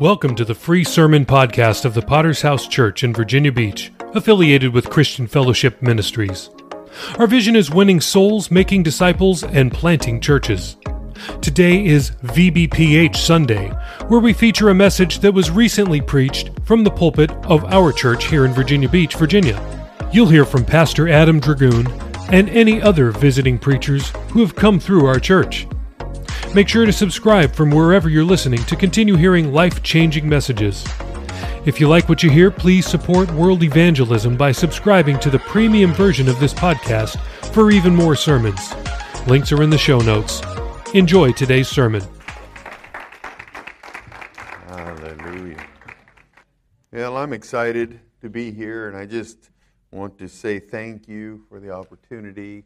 Welcome to the free sermon podcast of the Potter's House Church in Virginia Beach, affiliated with Christian Fellowship Ministries. Our vision is winning souls, making disciples, and planting churches. Today is VBPH Sunday, where we feature a message that was recently preached from the pulpit of our church here in Virginia Beach, Virginia. You'll hear from Pastor Adam Dragoon and any other visiting preachers who have come through our church. Make sure to subscribe from wherever you're listening to continue hearing life changing messages. If you like what you hear, please support world evangelism by subscribing to the premium version of this podcast for even more sermons. Links are in the show notes. Enjoy today's sermon. Hallelujah. Well, I'm excited to be here, and I just want to say thank you for the opportunity.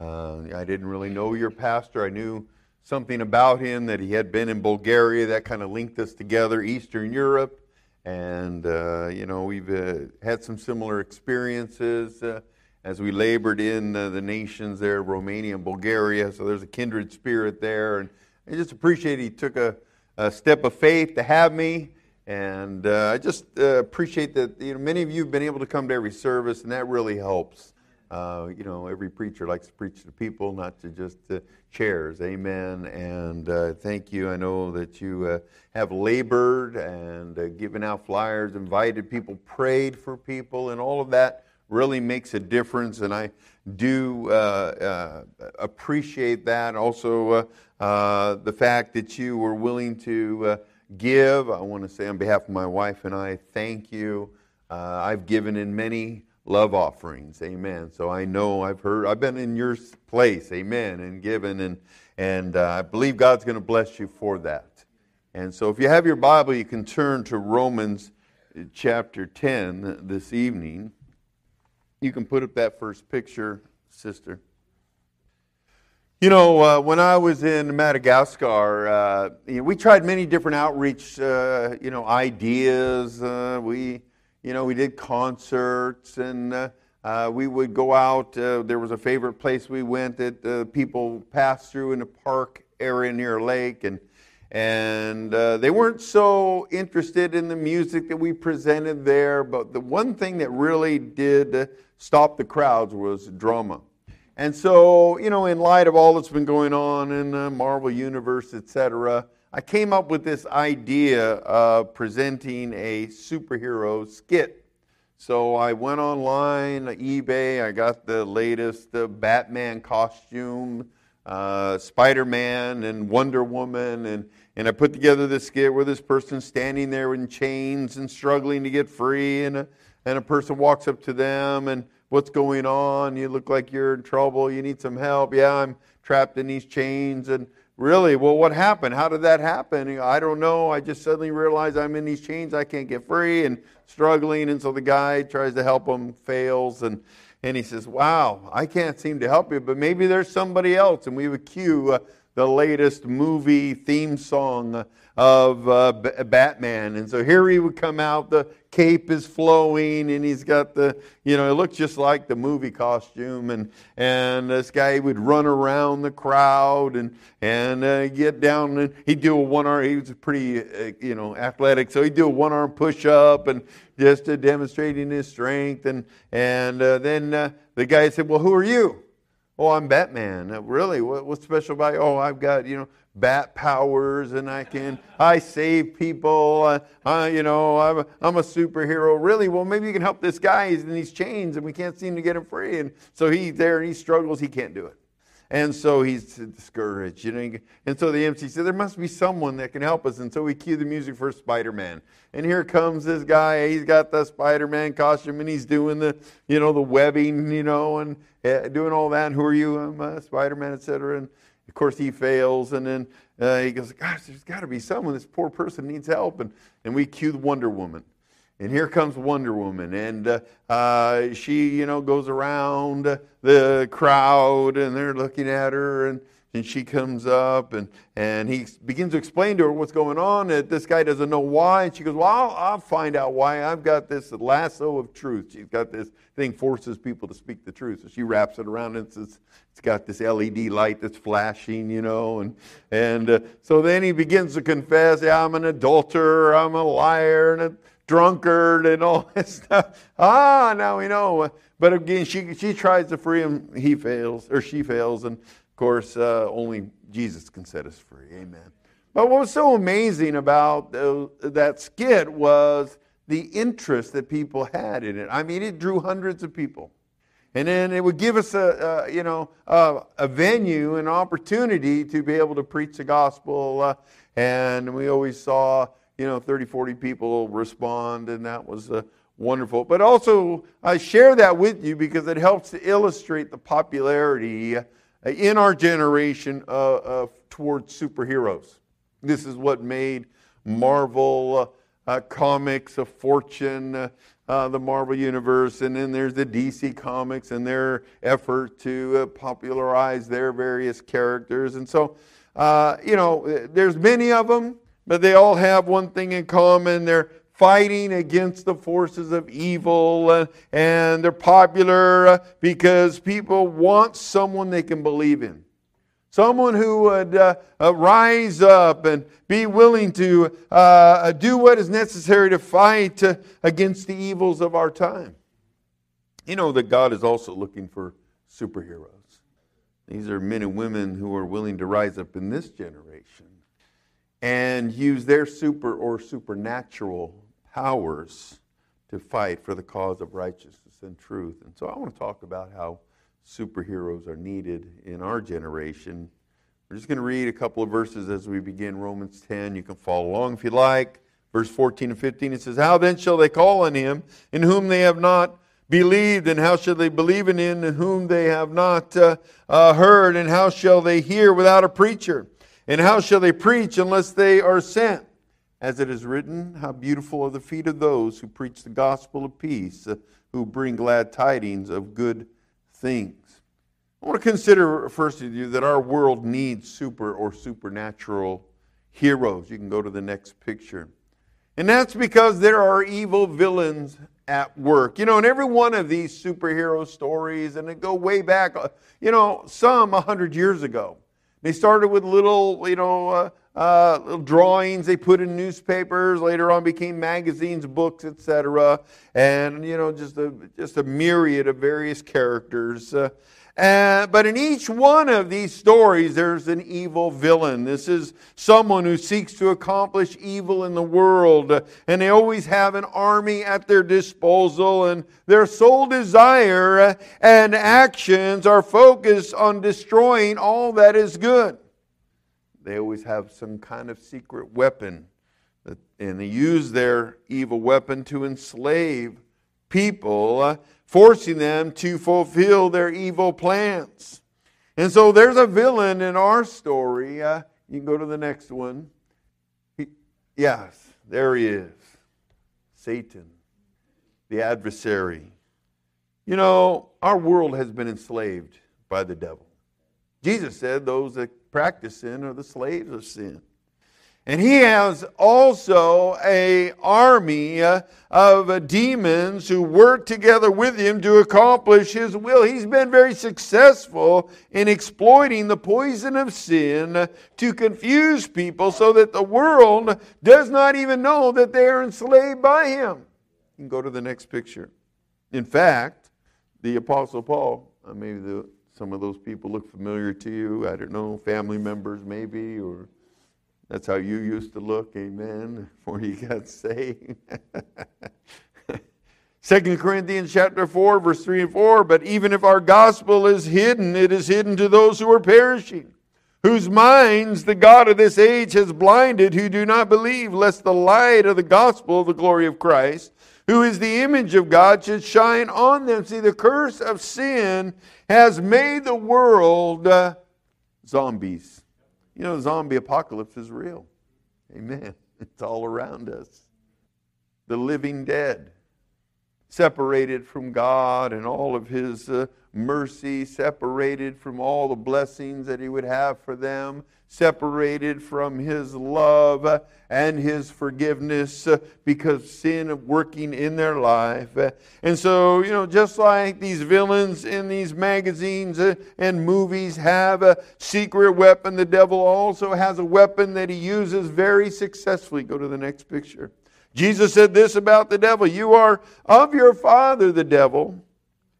Uh, I didn't really know your pastor. I knew something about him that he had been in Bulgaria. That kind of linked us together, Eastern Europe. And, uh, you know, we've uh, had some similar experiences uh, as we labored in uh, the nations there, Romania and Bulgaria. So there's a kindred spirit there. And I just appreciate he took a, a step of faith to have me. And uh, I just uh, appreciate that you know, many of you have been able to come to every service, and that really helps. Uh, you know, every preacher likes to preach to people, not to just uh, chairs. Amen. And uh, thank you. I know that you uh, have labored and uh, given out flyers, invited people, prayed for people, and all of that really makes a difference. And I do uh, appreciate that. Also, the fact that you were willing to give. I want to say on behalf of my wife and I, thank you. I've given in many love offerings. Amen. So I know I've heard, I've been in your place. Amen. And given. And, and uh, I believe God's going to bless you for that. And so if you have your Bible, you can turn to Romans uh, chapter 10 this evening. You can put up that first picture, sister. You know, uh, when I was in Madagascar, uh, you know, we tried many different outreach, uh, you know, ideas. Uh, we you know, we did concerts and uh, uh, we would go out. Uh, there was a favorite place we went that uh, people passed through in a park area near a lake, and and uh, they weren't so interested in the music that we presented there. But the one thing that really did stop the crowds was drama. And so, you know, in light of all that's been going on in the Marvel Universe, etc., I came up with this idea of presenting a superhero skit. So I went online, eBay, I got the latest uh, Batman costume, uh, Spider Man, and Wonder Woman, and, and I put together this skit where this person's standing there in chains and struggling to get free, and a, and a person walks up to them and what's going on? You look like you're in trouble. You need some help. Yeah, I'm trapped in these chains. And Really? Well, what happened? How did that happen? I don't know. I just suddenly realized I'm in these chains. I can't get free and struggling. And so the guy tries to help him, fails. And, and he says, Wow, I can't seem to help you, but maybe there's somebody else. And we would cue uh, the latest movie theme song of uh, B- Batman. And so here he would come out, the cape is flowing, and he's got the, you know, it looks just like the movie costume. And, and this guy would run around the crowd and, and uh, get down, and he'd do a one arm, he was pretty, uh, you know, athletic, so he'd do a one arm push up and just demonstrating his strength. And, and uh, then uh, the guy said, Well, who are you? Oh, I'm Batman. Uh, really? What, what's special about you? Oh, I've got, you know, bat powers and I can, I save people. Uh, uh, you know, I'm a, I'm a superhero. Really? Well, maybe you can help this guy. He's in these chains and we can't seem to get him free. And so he's there and he struggles. He can't do it. And so he's discouraged, you know. And so the MC said, There must be someone that can help us. And so we cue the music for Spider Man. And here comes this guy. He's got the Spider Man costume and he's doing the, you know, the webbing, you know, and uh, doing all that. And who are you? I'm uh, Spider Man, etc. And of course, he fails. And then uh, he goes, Gosh, there's got to be someone. This poor person needs help. And, and we cue the Wonder Woman. And here comes Wonder Woman, and uh, uh, she, you know, goes around the crowd, and they're looking at her, and and she comes up and, and he begins to explain to her what's going on. That this guy doesn't know why. And she goes, Well, I'll, I'll find out why. I've got this lasso of truth. She's got this thing forces people to speak the truth. So she wraps it around and says, It's got this LED light that's flashing, you know. And, and uh, so then he begins to confess, yeah, I'm an adulterer, I'm a liar, and a drunkard, and all that stuff. Ah, now we know. But again, she, she tries to free him. He fails, or she fails. And course, uh, only Jesus can set us free. Amen. But what was so amazing about that skit was the interest that people had in it. I mean, it drew hundreds of people. And then it would give us a, a you know a, a, venue, an opportunity to be able to preach the gospel. Uh, and we always saw you know 30, 40 people respond, and that was uh, wonderful. But also, I share that with you because it helps to illustrate the popularity in our generation uh, uh, towards superheroes. This is what made Marvel uh, uh Comics a fortune, uh, uh, the Marvel Universe, and then there's the DC Comics and their effort to popularize their various characters. And so, you know, there's many of them, but they all have one thing in common. They're fighting against the forces of evil, uh, and they're popular uh, because people want someone they can believe in. Someone who would uh, uh rise up and be willing to do what is necessary to fight against the evils of our time. You know that God is also looking for superheroes. These are men and women who are willing to rise up in this generation and use their super or supernatural powers to fight for the cause of righteousness and truth. And so I want to talk about how superheroes are needed in our generation. We're just going to read a couple of verses as we begin Romans 10. You can follow along if you like. Verse 14 and 15, it says, How then shall they call on him in whom they have not believed? And how shall they believe in him in whom they have not uh, uh, heard? And how shall they hear without a preacher? And how shall they preach unless they are sent? As it is written, How beautiful are the feet of those who preach the gospel of peace, uh, who bring glad tidings of good things. I want to consider first of you that our world needs super or supernatural heroes. You can go to the next picture. And that's because there are evil villains at work. You know, in every one of these superhero stories, and they go way back, uh, you know, some 100 years ago. They started with little, you know, uh, uh, little drawings they put in newspapers. Later on, became magazines, books, etc. And you know, just a just a myriad of various characters. Uh, uh, but in each one of these stories, there's an evil villain. This is someone who seeks to accomplish evil in the world. And they always have an army at their disposal. And their sole desire and actions are focused on destroying all that is good. They always have some kind of secret weapon. And they use their evil weapon to enslave people, uh, forcing them to fulfill their evil plans. And so there's a villain in our story. Uh, you can go to the next one. He, yes, there he is Satan, the adversary. You know, our world has been enslaved by the devil. Jesus said those that practice sin are the slaves of sin. And he has also a army uh, of demons who work together with him to accomplish his will. He's been very successful in exploiting the poison of sin to confuse people so that the world does not even know that they are enslaved by him. You can go to the next picture. In fact, the Apostle Paul, uh, maybe the some of those people look familiar to you. I don't know, family members maybe, or that's how you used to look, amen, before you got saved. Second Corinthians chapter 4, verse 3 and 4. But even if our gospel is hidden, it is hidden to those who are perishing, whose minds the God of this age has blinded, who do not believe, lest the light of the gospel, of the glory of Christ, who is the image of God, should shine on them. See, the curse of sin has made the world uh, zombies. You know, the zombie apocalypse is real. Amen. It's all around us. The living dead. Separated from God and all of His uh, mercy, separated from all the blessings that He would have for them, separated from His love and His forgiveness uh, because sin working in their life. And so, you know, just like these villains in these magazines uh, and movies have a secret weapon, the devil also has a weapon that he uses very successfully. Go to the next picture. Jesus said this about the devil You are of your father, the devil,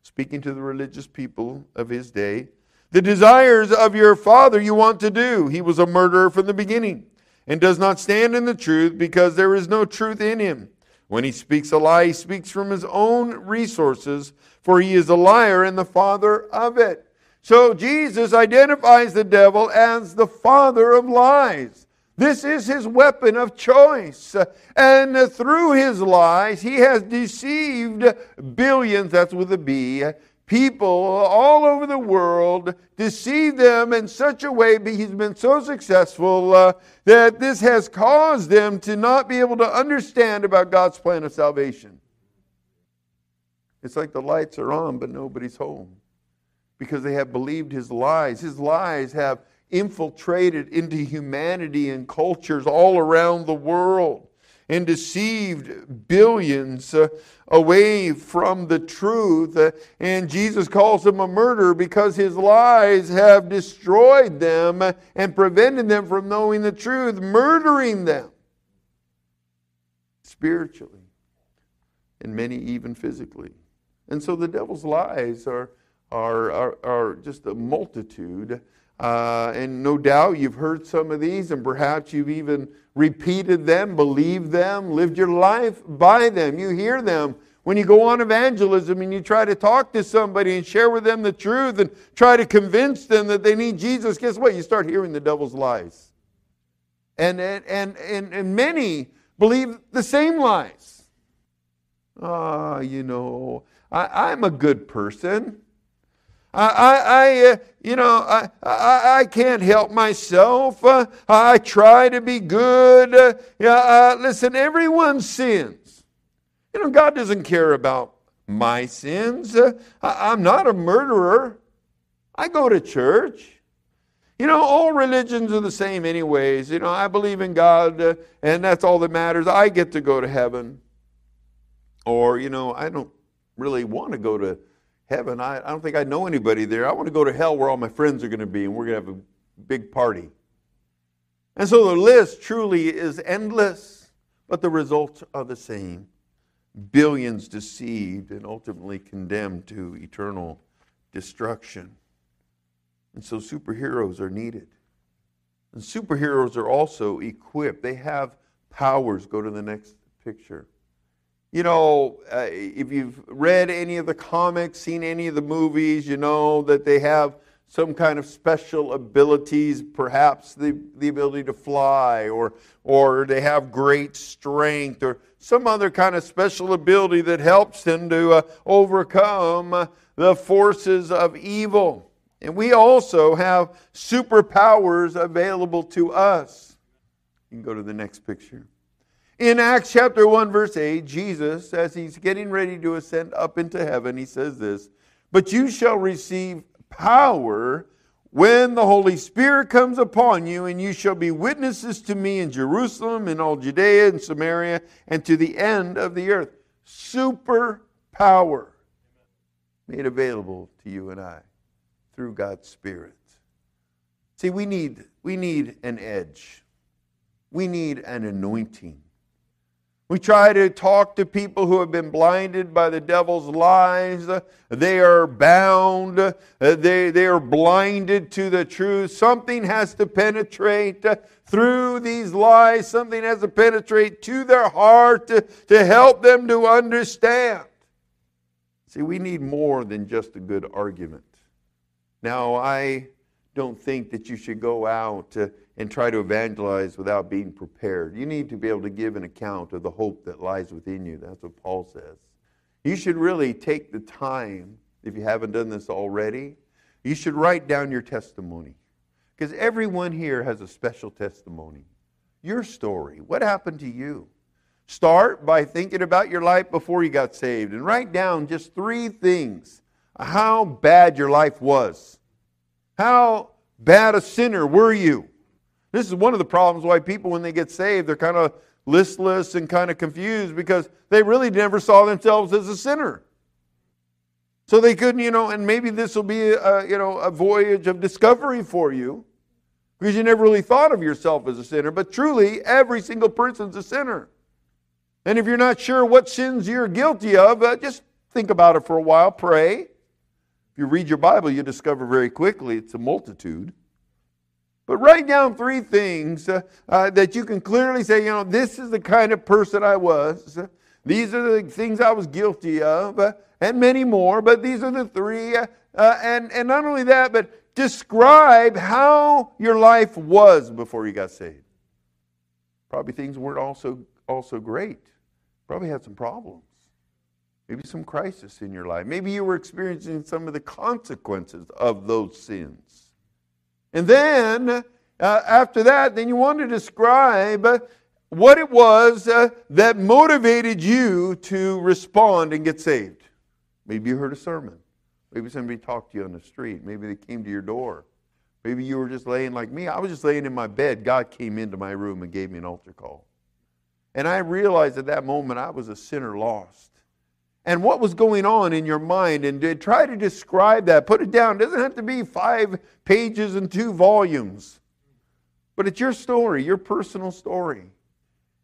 speaking to the religious people of his day. The desires of your father you want to do. He was a murderer from the beginning and does not stand in the truth because there is no truth in him. When he speaks a lie, he speaks from his own resources, for he is a liar and the father of it. So Jesus identifies the devil as the father of lies. This is his weapon of choice. And through his lies, he has deceived billions, that's with a B, people all over the world, deceived them in such a way, but he's been so successful uh, that this has caused them to not be able to understand about God's plan of salvation. It's like the lights are on, but nobody's home because they have believed his lies. His lies have infiltrated into humanity and cultures all around the world and deceived billions uh, away from the truth. Uh, and Jesus calls him a murderer because his lies have destroyed them and prevented them from knowing the truth, murdering them spiritually and many even physically. And so the devil's lies are, are, are, are just a multitude uh, and no doubt you've heard some of these, and perhaps you've even repeated them, believed them, lived your life by them. You hear them when you go on evangelism and you try to talk to somebody and share with them the truth and try to convince them that they need Jesus. Guess what? You start hearing the devil's lies. And, and, and, and many believe the same lies. Ah, you know, I, I'm a good person. I, I, uh, you know, I, I, I, can't help myself. Uh, I try to be good. Uh, yeah, uh, listen, everyone sins. You know, God doesn't care about my sins. Uh, I, I'm not a murderer. I go to church. You know, all religions are the same, anyways. You know, I believe in God, uh, and that's all that matters. I get to go to heaven. Or, you know, I don't really want to go to heaven. I, I don't think I know anybody there. I want to go to hell where all my friends are going to be and we're going to have a big party. And so the list truly is endless, but the results are the same. Billions deceived and ultimately condemned to eternal destruction. And so superheroes are needed. And superheroes are also equipped. They have powers. Go to the next picture. You know, uh, if you've read any of the comics, seen any of the movies, you know that they have some kind of special abilities, perhaps the, the ability to fly, or, or they have great strength, or some other kind of special ability that helps them to uh, overcome uh, the forces of evil. And we also have superpowers available to us. You can go to the next picture. In Acts chapter 1, verse 8, Jesus, as he's getting ready to ascend up into heaven, he says this But you shall receive power when the Holy Spirit comes upon you, and you shall be witnesses to me in Jerusalem, in all Judea and Samaria, and to the end of the earth. Super power made available to you and I through God's Spirit. See, we need, we need an edge. We need an anointing. We try to talk to people who have been blinded by the devil's lies. They are bound. They, they are blinded to the truth. Something has to penetrate through these lies. Something has to penetrate to their heart to, to help them to understand. See, we need more than just a good argument. Now, I don't think that you should go out and try to evangelize without being prepared. You need to be able to give an account of the hope that lies within you. That's what Paul says. You should really take the time, if you haven't done this already, you should write down your testimony. Because everyone here has a special testimony. Your story. What happened to you? Start by thinking about your life before you got saved and write down just three things how bad your life was. How bad a sinner were you? This is one of the problems why people, when they get saved, they're kind of listless and kind of confused because they really never saw themselves as a sinner. So they couldn't, you know, and maybe this will be a, you know, a voyage of discovery for you because you never really thought of yourself as a sinner. But truly, every single person's a sinner. And if you're not sure what sins you're guilty of, uh, just think about it for a while, pray. If you read your Bible, you discover very quickly it's a multitude. But write down three things uh, uh, that you can clearly say, you know, this is the kind of person I was. These are the things I was guilty of, uh, and many more, but these are the three. Uh, uh, and, and not only that, but describe how your life was before you got saved. Probably things weren't also, also great. Probably had some problems. Maybe some crisis in your life. Maybe you were experiencing some of the consequences of those sins. And then, uh, after that, then you want to describe what it was uh, that motivated you to respond and get saved. Maybe you heard a sermon. Maybe somebody talked to you on the street. Maybe they came to your door. Maybe you were just laying like me. I was just laying in my bed. God came into my room and gave me an altar call. And I realized at that moment I was a sinner lost. And what was going on in your mind, and try to describe that. Put it down. It doesn't have to be five pages and two volumes, but it's your story, your personal story.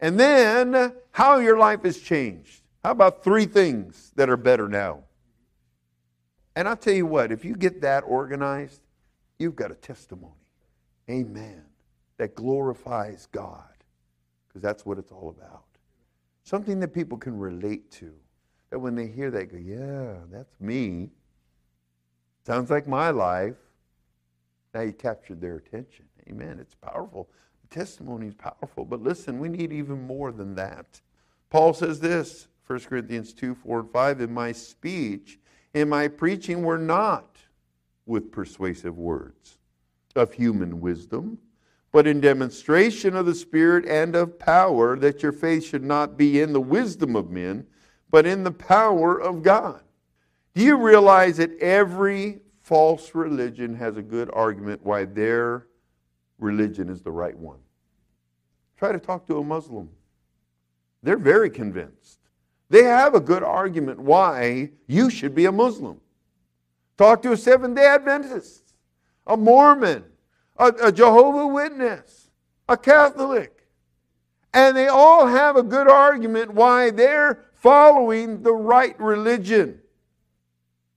And then how your life has changed. How about three things that are better now? And I'll tell you what, if you get that organized, you've got a testimony. Amen. That glorifies God. Because that's what it's all about. Something that people can relate to. That when they hear that, go, yeah, that's me. Sounds like my life. Now you captured their attention. Amen. It's powerful. The testimony is powerful. But listen, we need even more than that. Paul says this, 1 Corinthians 2, 4, and 5, in my speech, in my preaching were not with persuasive words of human wisdom, but in demonstration of the Spirit and of power, that your faith should not be in the wisdom of men, but in the power of God. Do you realize that every false religion has a good argument why their religion is the right one? Try to talk to a Muslim. They're very convinced. They have a good argument why you should be a Muslim. Talk to a Seventh day Adventist, a Mormon, a, a Jehovah Witness, a Catholic. And they all have a good argument why they're following the right religion.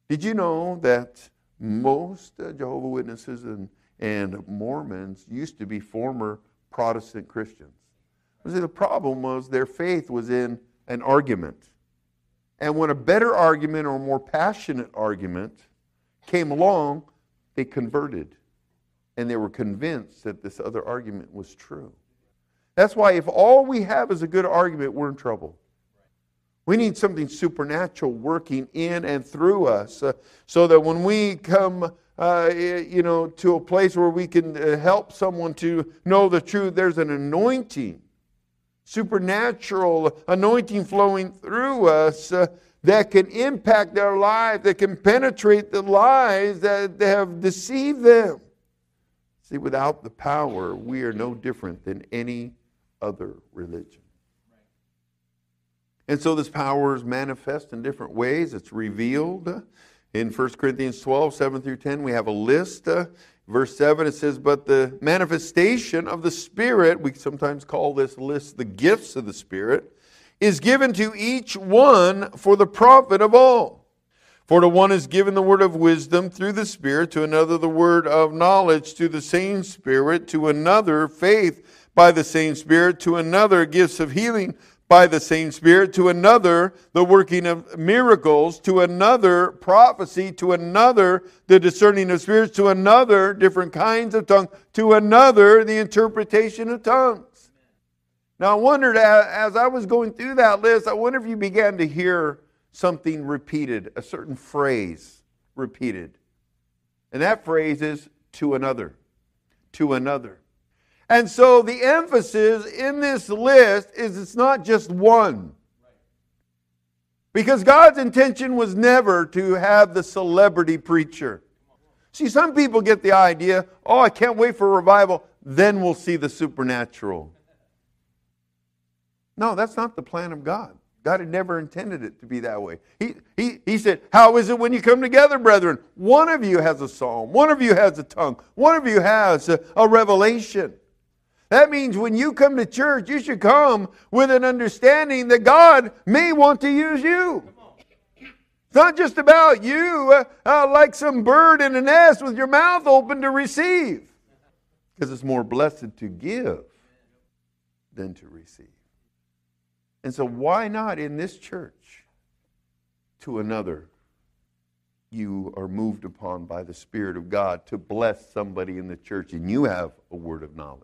Did you know that most uh, Jehovah Witnesses and, and Mormons used to be former Protestant Christians? See, the problem was their faith was in an argument. And when a better argument or a more passionate argument came along, they converted. And they were convinced that this other argument was true. That's why if all we have is a good argument, we're in trouble. We need something supernatural working in and through us uh, so that when we come uh, you know, to a place where we can uh, help someone to know the truth, there's an anointing supernatural anointing flowing through us uh, that can impact their life, that can penetrate the lies that have deceived them. See, without the power, we are no different than any other religion. And so this power is manifest in different ways. It's revealed. In 1 Corinthians 12, 7 through 10, we have a list. Uh, Verse 7, it says, But the manifestation of the Spirit, we sometimes call this list the gifts of the Spirit, is given to each one for the profit of all. For to one is given the word of wisdom through the Spirit, to another the word of knowledge to the same Spirit, to another faith by the same Spirit, to another gifts of healing by the same Spirit, to another the working of miracles, to another prophecy, to another the discerning of spirits, to another different kinds of tongues, to another the interpretation of tongues. Now, I wondered as I was going through that list, I wonder if you began to hear something repeated, a certain phrase repeated. And that phrase is to another, to another. And so the emphasis in this list is it's not just one. Because God's intention was never to have the celebrity preacher. See, some people get the idea, oh, I can't wait for revival, then we'll see the supernatural. No, that's not the plan of God. God had never intended it to be that way. He, he, he said, How is it when you come together, brethren? One of you has a psalm, one of you has a tongue, one of you has a, a revelation. That means when you come to church, you should come with an understanding that God may want to use you. It's not just about you, uh, uh, like some bird in a nest with your mouth open to receive. Because it's more blessed to give than to receive. And so, why not in this church to another? You are moved upon by the Spirit of God to bless somebody in the church, and you have a word of knowledge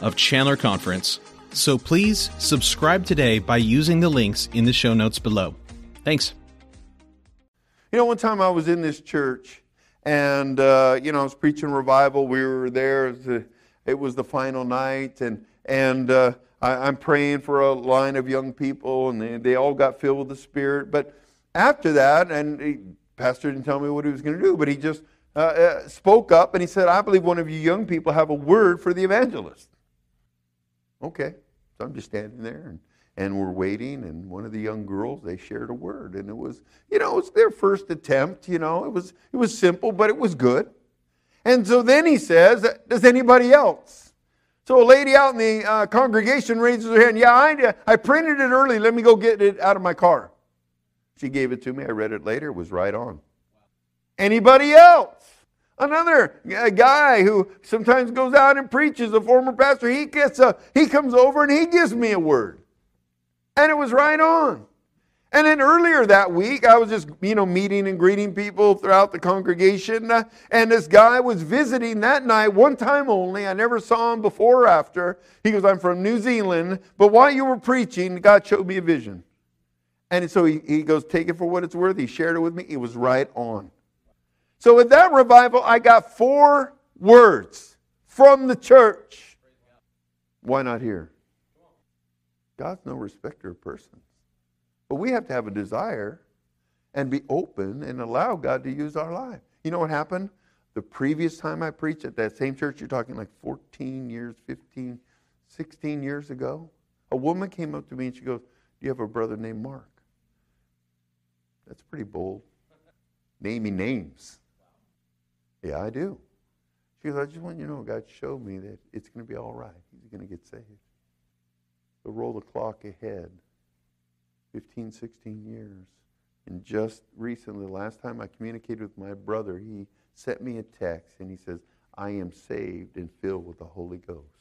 of Chandler Conference. So please subscribe today by using the links in the show notes below. Thanks. You know, one time I was in this church and, uh, you know, I was preaching revival. We were there. It was the, the final night. And, and uh, I, am praying for a line of young people, and they, they all got filled with the Spirit. But after that, and he, pastor didn't tell me what he was going to do, but he just uh, uh, spoke up and he said, I believe one of you young people have a word for the evangelist. Okay. So I'm just standing there and, and we're waiting and one of the young girls, they shared a word and it was, you know, it was their first attempt, you know, it was, it was simple, but it was good. And so then he says, does anybody else? So a lady out in the uh, congregation raises her hand. Yeah, I, I printed it early. Let me go get it out of my car. She gave it to me. I read it later. It was right on. Anybody else? Another uh, guy who sometimes goes out and preaches, a former pastor, he gets a, he comes over and he gives me a word. And it was right on. And then earlier that week, I was just, you know, meeting and greeting people throughout the congregation. Uh, and this guy was visiting that night, one time only. I never saw him before or after. He goes, I'm from New Zealand. But while you were preaching, God showed me a vision. And so he, he goes, Take it for what it's worth. He shared it with me. It was right on. So with that revival, I got four words from the church. Why not here? God's no respecter of persons. But we have to have a desire and be open and allow God to use our life. You know what happened? The previous time I preached at that same church, you're talking like 14 years, 15, 16 years ago, a woman came up to me and she goes, Do you have a brother named Mark? That's pretty bold. Naming names. Yeah, I do. She goes, I just want you to know God showed me that it's going to be all right. He's going to get saved. So roll the clock ahead 15, 16 years. And just recently, last time I communicated with my brother, he sent me a text and he says, I am saved and filled with the Holy Ghost.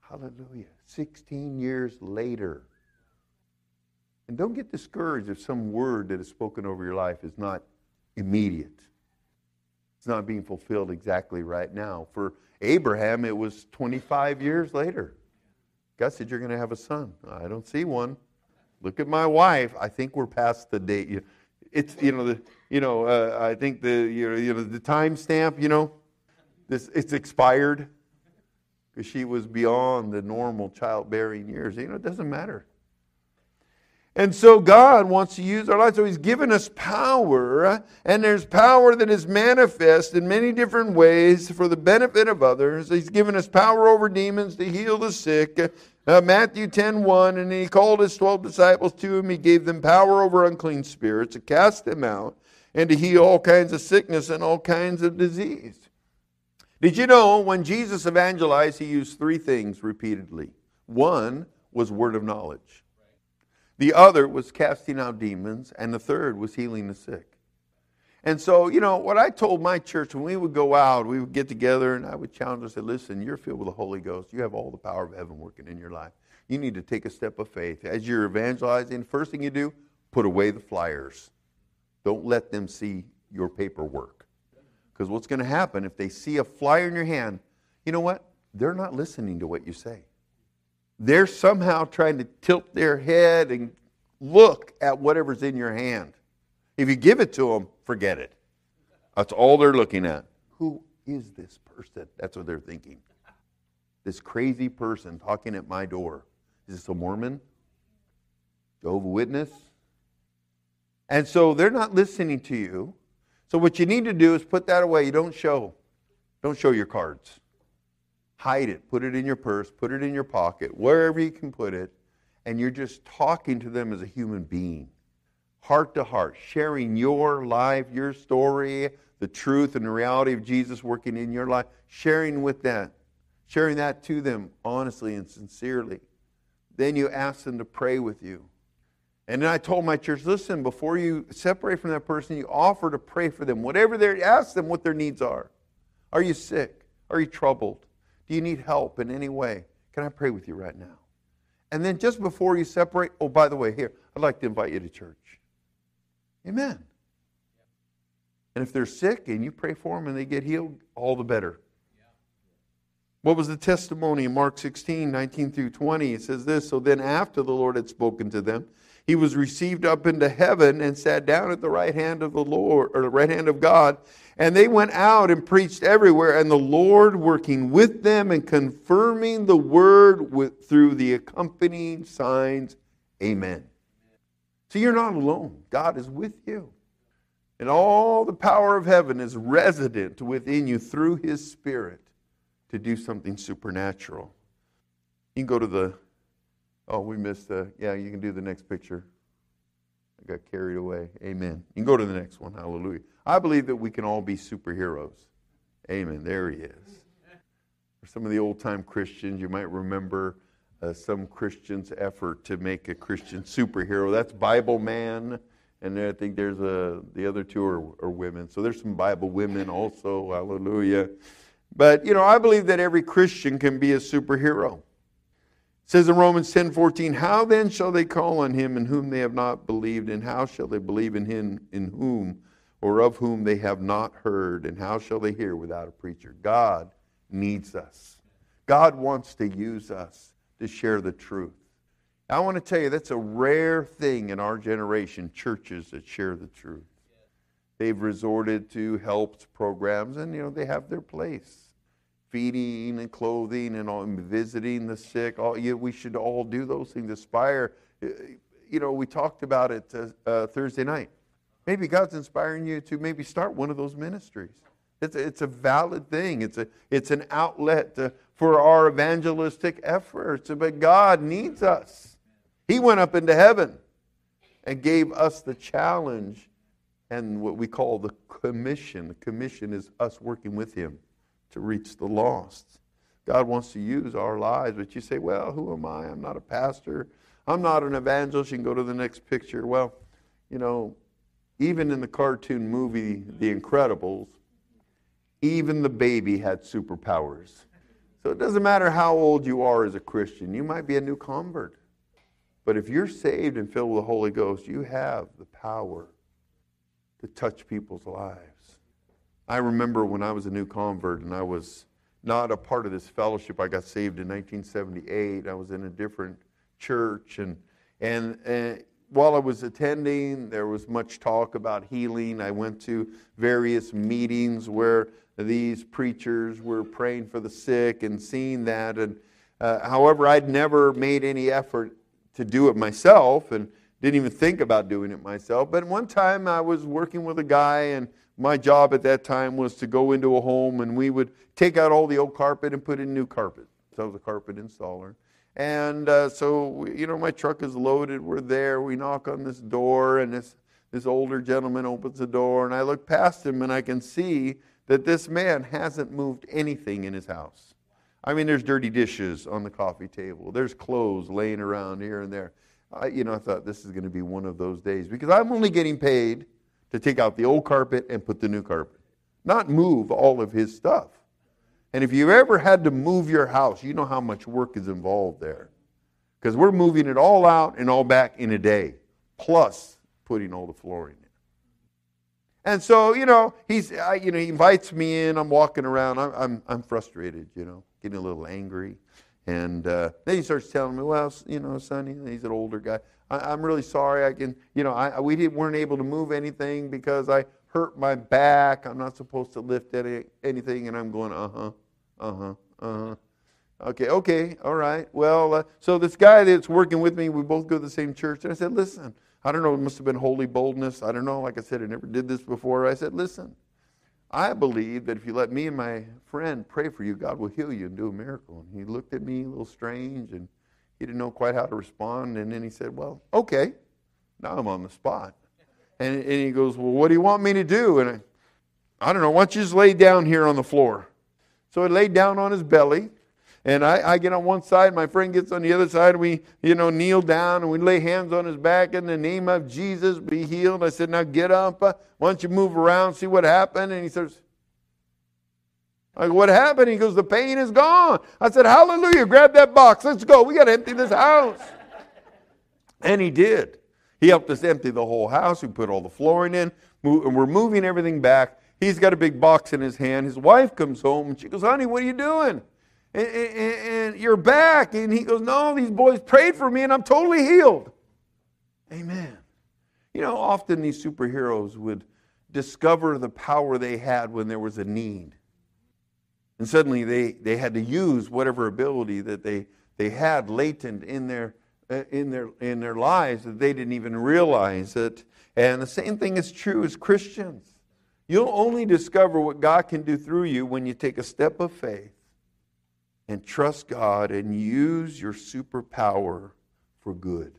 Hallelujah. 16 years later. And don't get discouraged if some word that is spoken over your life is not immediate. It's not being fulfilled exactly right now. For Abraham, it was 25 years later. God said, You're going to have a son. I don't see one. Look at my wife. I think we're past the date. It's, you know, the, you know uh, I think the, you know, you know the time stamp, you know, this, it's expired because she was beyond the normal childbearing years. You know, it doesn't matter. And so God wants to use our lives. So He's given us power, and there's power that is manifest in many different ways for the benefit of others. He's given us power over demons to heal the sick. Uh, Matthew 10 1, and He called His 12 disciples to Him. He gave them power over unclean spirits to cast them out and to heal all kinds of sickness and all kinds of disease. Did you know when Jesus evangelized, He used three things repeatedly? One was word of knowledge. The other was casting out demons, and the third was healing the sick. And so, you know, what I told my church when we would go out, we would get together and I would challenge and say, listen, you're filled with the Holy Ghost. You have all the power of heaven working in your life. You need to take a step of faith. As you're evangelizing, first thing you do, put away the flyers. Don't let them see your paperwork. Because what's going to happen if they see a flyer in your hand, you know what? They're not listening to what you say they're somehow trying to tilt their head and look at whatever's in your hand. If you give it to them, forget it. That's all they're looking at. Who is this person? That's what they're thinking. This crazy person talking at my door. Is this a Mormon? Jehovah Witness? And so they're not listening to you. So what you need to do is put that away. You don't show. Don't show your cards hide it, put it in your purse, put it in your pocket, wherever you can put it, and you're just talking to them as a human being, heart to heart, sharing your life, your story, the truth and the reality of Jesus working in your life, sharing with that, sharing that to them honestly and sincerely. Then you ask them to pray with you. And then I told my church, listen, before you separate from that person, you offer to pray for them. Whatever they ask them what their needs are. Are you sick? Are you troubled? Do you need help in any way? Can I pray with you right now? And then just before you separate, oh, by the way, here, I'd like to invite you to church. Amen. And if they're sick and you pray for them and they get healed, all the better. What was the testimony in Mark 16, 19 through 20? It says this So then, after the Lord had spoken to them, he was received up into heaven and sat down at the right hand of the Lord, or the right hand of God. And they went out and preached everywhere, and the Lord working with them and confirming the word with, through the accompanying signs. Amen. So you're not alone. God is with you. And all the power of heaven is resident within you through his Spirit to do something supernatural. You can go to the, oh, we missed the, yeah, you can do the next picture. I got carried away. Amen. You can go to the next one. Hallelujah. I believe that we can all be superheroes. Amen. There he is. For some of the old time Christians, you might remember uh, some Christians' effort to make a Christian superhero. That's Bibleman. And I think there's a, the other two are, are women. So there's some Bible women also. Hallelujah. But, you know, I believe that every Christian can be a superhero says in Romans 10 14, How then shall they call on him in whom they have not believed? And how shall they believe in him in whom or of whom they have not heard? And how shall they hear without a preacher? God needs us. God wants to use us to share the truth. I want to tell you, that's a rare thing in our generation, churches that share the truth. They've resorted to helps programs, and you know they have their place feeding and clothing and all, and visiting the sick. All, you, we should all do those things. Aspire. Uh, you know, we talked about it uh, uh, Thursday night. Maybe God's inspiring you to maybe start one of those ministries. It's a, it's a valid thing. It's, a, it's an outlet to, for our evangelistic efforts. But God needs us. He went up into heaven and gave us the challenge and what we call the commission. The commission is us working with Him to reach the lost. God wants to use our lives, but you say, well, who am I? I'm not a pastor. I'm not an evangelist. You can go to the next picture. Well, you know, even in the cartoon movie The Incredibles, even the baby had superpowers. So it doesn't matter how old you are as a Christian, you might be a new convert. But if you're saved and filled with the Holy Ghost, you have the power to touch people's lives. I remember when I was a new convert and I was not a part of this fellowship. I got saved in 1978. I was in a different church, and and, and while I was attending, there was much talk about healing. I went to various meetings where these preachers were praying for the sick and seeing that. And uh, however, I'd never made any effort to do it myself, and didn't even think about doing it myself. But one time I was working with a guy, and my job at that time was to go into a home and we would take out all the old carpet and put in new carpet. So I was a carpet installer. And uh, so, you know, my truck is loaded. We're there. We knock on this door, and this, this older gentleman opens the door. And I look past him, and I can see that this man hasn't moved anything in his house. I mean, there's dirty dishes on the coffee table, there's clothes laying around here and there. I, you know, I thought this is going to be one of those days because I'm only getting paid to take out the old carpet and put the new carpet, not move all of his stuff. And if you've ever had to move your house, you know how much work is involved there. Because we're moving it all out and all back in a day, plus putting all the flooring in. And so, you know, he's, I, you know, he invites me in. I'm walking around. I'm, I'm, I'm frustrated, you know, getting a little angry. And uh, then he starts telling me, well, you know, Sonny, he's an older guy. I, am really sorry. I can, you know, I, we weren't able to move anything because I hurt my back. I'm not supposed to lift any, anything. And I'm going, uh huh, uh huh, uh huh. Okay, okay, all right. Well, uh, so this guy that's working with me, we both go to the same church. And I said, listen, I don't know, it must have been holy boldness. I don't know. Like I said, I never did this before. I said, listen, I believe that if you let me and my friend pray for you, God will heal you and do a miracle. And he looked at me a little strange and he didn't know quite how to respond. And then he said, Well, okay. Now I'm on the spot. And, and he goes, Well, what do you want me to do? And I, I don't know. Why don't you just lay down here on the floor? So he laid down on his belly. And I, I, get on one side, my friend gets on the other side, we, you know, kneel down and we lay hands on his back in the name of Jesus, be healed. I said, now get up. Uh, why don't you move around, see what happened? And he says, Go, what happened? He goes, the pain is gone. I said, hallelujah, grab that box. Let's go. We got to empty this house. And he did. He helped us empty the whole house. We put all the flooring in, and we're moving everything back. He's got a big box in his hand. His wife comes home, and she goes, honey, what are you doing? And, and, and you're back. And he goes, no, these boys prayed for me, and I'm totally healed. Amen. You know, often these superheroes would discover the power they had when there was a need. And suddenly they, they had to use whatever ability that they, they had latent in their, uh, in, their, in their lives that they didn't even realize it. And the same thing is true as Christians. You'll only discover what God can do through you when you take a step of faith and trust God and use your superpower for good.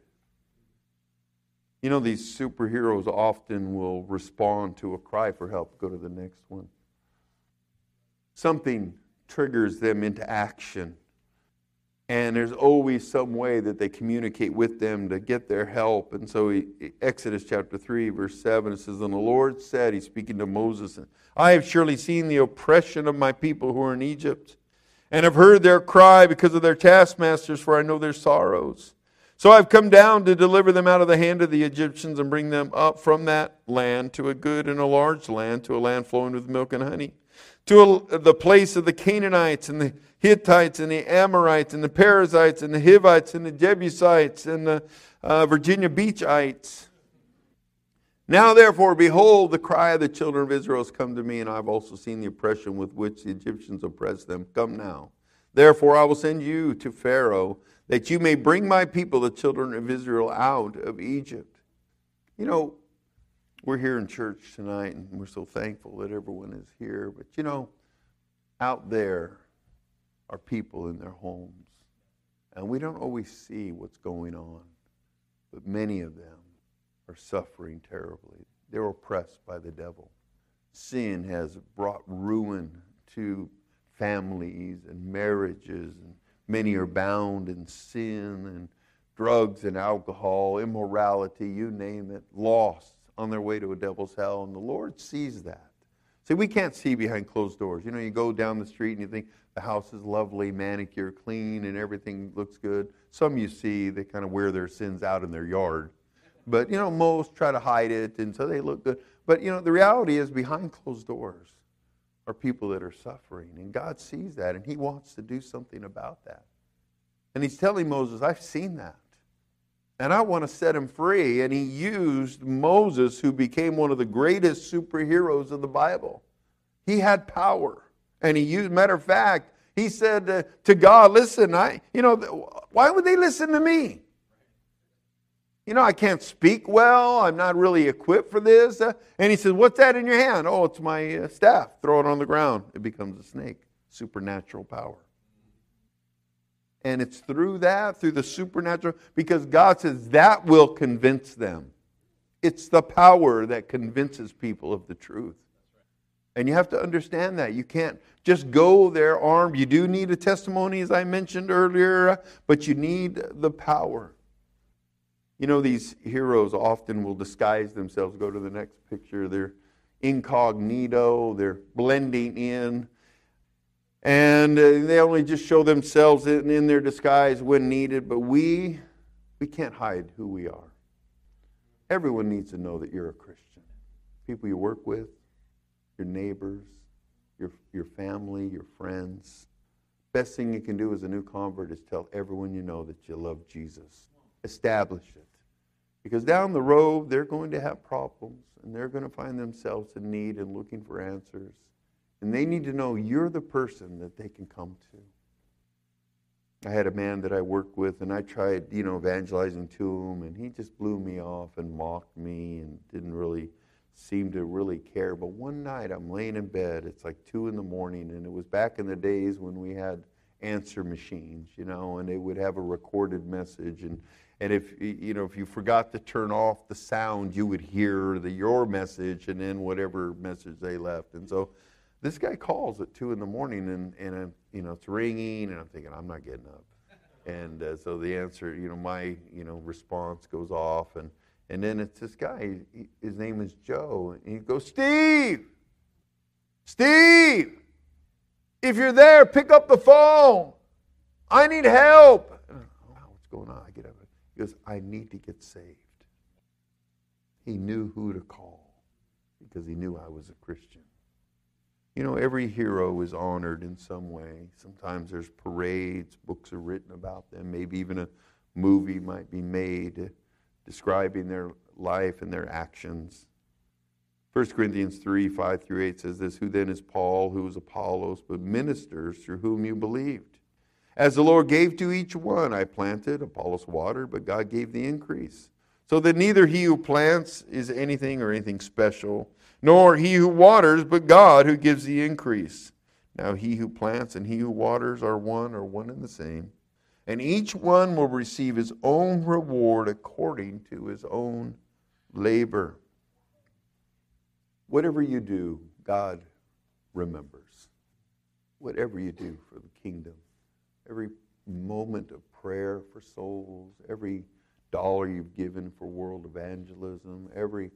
You know, these superheroes often will respond to a cry for help. Go to the next one something triggers them into action. And there's always some way that they communicate with them to get their help. And so, he, Exodus chapter 3, verse 7, it says, And the Lord said, He's speaking to Moses, I have surely seen the oppression of my people who are in Egypt, and have heard their cry because of their taskmasters, for I know their sorrows. So I've come down to deliver them out of the hand of the Egyptians and bring them up from that land to a good and a large land, to a land flowing with milk and honey to the place of the Canaanites and the Hittites and the Amorites and the Perizzites and the Hivites and the Jebusites and the uh, Virginia Beachites. Now, therefore, behold, the cry of the children of Israel has come to me, and I've also seen the oppression with which the Egyptians oppress them. Come now. Therefore, I will send you to Pharaoh, that you may bring my people, the children of Israel, out of Egypt. You know, we're here in church tonight, and we're so thankful that everyone is here. But you know, out there are people in their homes, and we don't always see what's going on. But many of them are suffering terribly. They're oppressed by the devil. Sin has brought ruin to families and marriages, and many are bound in sin and drugs and alcohol, immorality, you name it, lost on their way to a devil's hell, and the Lord sees that. See, we can't see behind closed doors. You know, you go down the street and you think the house is lovely, manicured, clean, and everything looks good. Some you see, they kind of wear their sins out in their yard. But, you know, most try to hide it, and so they look good. But, you know, the reality is behind closed doors, are people that are suffering. And God sees that, and He wants to do something about that. And He's telling Moses, I've seen that. And I want to set him free. And he used Moses, who became one of the greatest superheroes of the Bible. He had power. And he used, matter of fact, he said uh, to God, Listen, I, you know, why would they listen to me? You know, I can't speak well. I'm not really equipped for this. Uh, and he says, What's that in your hand? Oh, it's my uh, staff. Throw it on the ground. It becomes a snake. Supernatural power. And it's through that, through the supernatural, because God says that will convince them. It's the power that convinces people of the truth. And you have to understand that. You can't just go there armed. You do need a testimony, as I mentioned earlier, but you need the power. You know, these heroes often will disguise themselves. Go to the next picture. They're incognito, they're blending in. And uh, they only just show themselves in, in their disguise when needed, but we, we can't hide who we are. Everyone needs to know that you're a Christian. People you work with, your neighbors, your, your family, your friends. Best thing you can do as a new convert is tell everyone you know that you love Jesus. Establish it. Because down the road, they're going to have problems and they're going to find themselves in need and looking for answers. And they need to know you're the person that they can come to. I had a man that I worked with, and I tried, you know, evangelizing to him, and he just blew me off and mocked me and didn't really seem to really care. But one night I'm laying in bed, it's like two in the morning, and it was back in the days when we had answer machines, you know, and they would have a recorded message and and if you know if you forgot to turn off the sound, you would hear the your message and then whatever message they left. And so this guy calls at two in the morning, and and uh, you know it's ringing, and I'm thinking I'm not getting up. And uh, so the answer, you know, my you know response goes off, and and then it's this guy. He, his name is Joe, and he goes, Steve, Steve, if you're there, pick up the phone. I need help. Oh, what's going on? I get up. He goes, I need to get saved. He knew who to call because he knew I was a Christian. You know, every hero is honored in some way. Sometimes there's parades, books are written about them, maybe even a movie might be made describing their life and their actions. 1 Corinthians 3 5 through 8 says this Who then is Paul, who is Apollos, but ministers through whom you believed? As the Lord gave to each one, I planted, Apollos watered, but God gave the increase. So that neither he who plants is anything or anything special nor he who waters, but God who gives the increase. Now he who plants and he who waters are one or one and the same. And each one will receive his own reward according to his own labor. Whatever you do, God remembers. Whatever you do for the kingdom, every moment of prayer for souls, every dollar you've given for world evangelism, every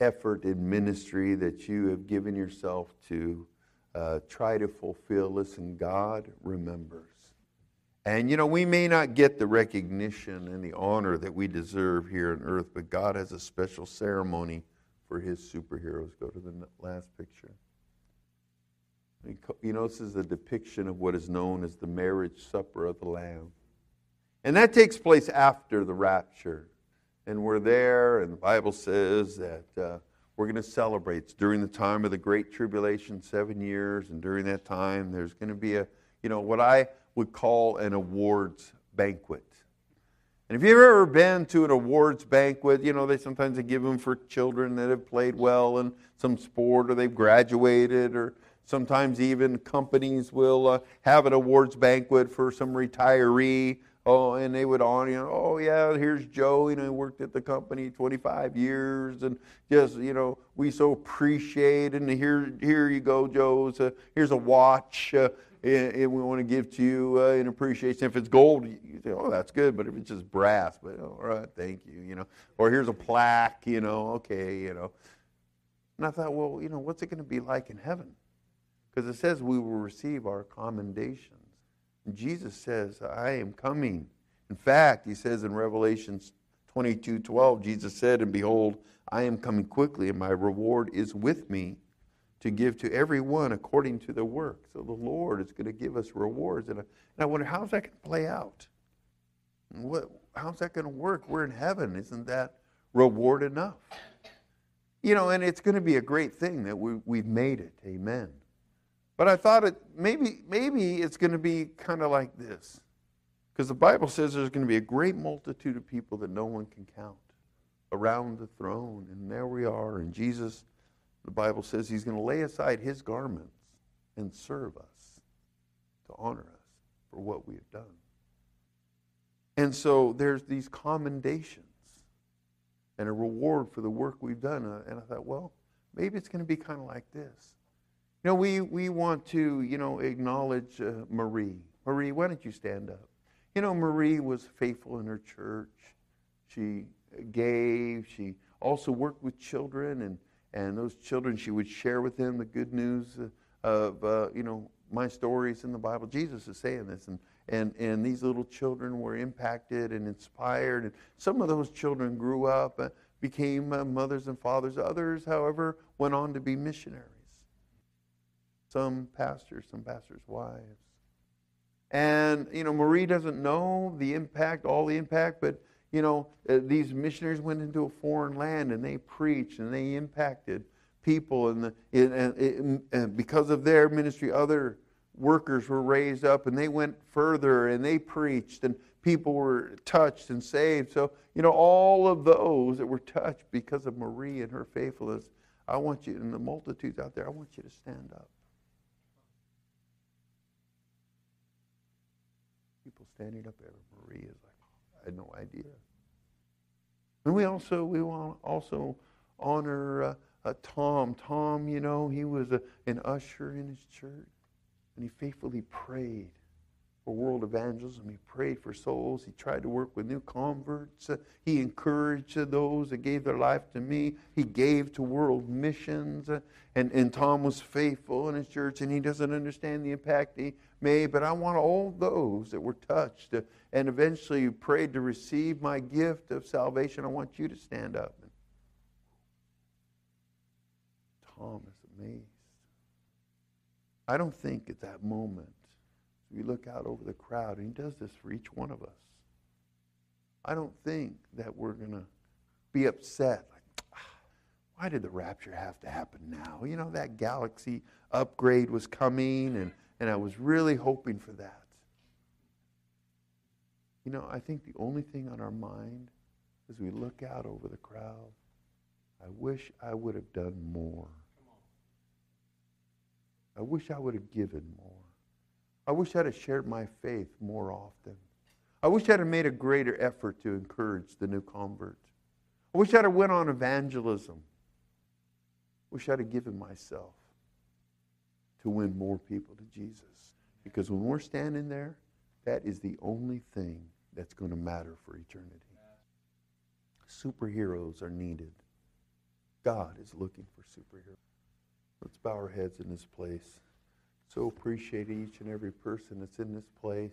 effort in ministry that you have given yourself to uh, try to fulfill. Listen, God remembers. And you know, we may not get the recognition and the honor that we deserve here on earth, but God has a special ceremony for his superheroes. Go to the last picture. You know, this is a depiction of what is known as the marriage supper of the Lamb. And that takes place after the rapture and we're there, and the Bible says that uh, we're going to celebrate during the time of the Great Tribulation, seven years, and during that time, there's going to be a, you know, what I would call an awards banquet. And if you've ever been to an awards banquet, you know, they sometimes they give them for children that have played well in some sport or they've graduated, or sometimes even companies will uh, have an awards banquet for some retiree Oh, and they would on you know, oh yeah, here's Joe, you know, he worked at the company 25 years, and just you know, we so appreciate, and here here you go, Joe. So here's a watch, uh, and, and, we want to give to you uh, in appreciation. If it's gold, you say, oh, that's good, but if it's just brass, but all right, thank you, you know. Or here's a plaque, you know, okay, you know. And I thought, well, you know, what's it going to be like in heaven? Because it says we will receive our commendation. Jesus says, I am coming. In fact, he says in Revelation 22 12, Jesus said, And behold, I am coming quickly, and my reward is with me to give to everyone according to their work. So the Lord is going to give us rewards. And I, and I wonder, how's that going to play out? What, how's that going to work? We're in heaven. Isn't that reward enough? You know, and it's going to be a great thing that we, we've made it. Amen. But I thought it maybe maybe it's going to be kind of like this. Because the Bible says there's going to be a great multitude of people that no one can count around the throne. And there we are. And Jesus, the Bible says he's going to lay aside his garments and serve us to honor us for what we have done. And so there's these commendations and a reward for the work we've done. And I thought, well, maybe it's going to be kind of like this. You know, we, we want to, you know, acknowledge uh, Marie. Marie, why don't you stand up? You know, Marie was faithful in her church. She gave. She also worked with children, and, and those children, she would share with them the good news of, uh, you know, my stories in the Bible. Jesus is saying this, and, and, and these little children were impacted and inspired. And some of those children grew up, uh, became uh, mothers and fathers. Others, however, went on to be missionaries. Some pastors, some pastors' wives. And, you know, Marie doesn't know the impact, all the impact, but, you know, uh, these missionaries went into a foreign land and they preached and they impacted people. And, the, and, and because of their ministry, other workers were raised up and they went further and they preached and people were touched and saved. So, you know, all of those that were touched because of Marie and her faithfulness, I want you, and the multitudes out there, I want you to stand up. People standing up there. Marie is like, I had no idea. And we also, we want also honor uh, uh, Tom. Tom, you know, he was a, an usher in his church. And he faithfully prayed for world evangelism. He prayed for souls. He tried to work with new converts. Uh, he encouraged those that gave their life to me. He gave to world missions. Uh, and, and Tom was faithful in his church, and he doesn't understand the impact he made. But I want all those that were touched and eventually prayed to receive my gift of salvation. I want you to stand up. Tom is amazed. I don't think at that moment, we look out over the crowd, and he does this for each one of us. I don't think that we're going to be upset. Like, ah, why did the rapture have to happen now? You know, that galaxy upgrade was coming, and, and I was really hoping for that. You know, I think the only thing on our mind as we look out over the crowd, I wish I would have done more. I wish I would have given more. I wish I'd have shared my faith more often. I wish I'd have made a greater effort to encourage the new convert. I wish I'd have went on evangelism. I wish I'd have given myself to win more people to Jesus. Because when we're standing there, that is the only thing that's going to matter for eternity. Superheroes are needed. God is looking for superheroes. Let's bow our heads in this place. So appreciate each and every person that's in this place.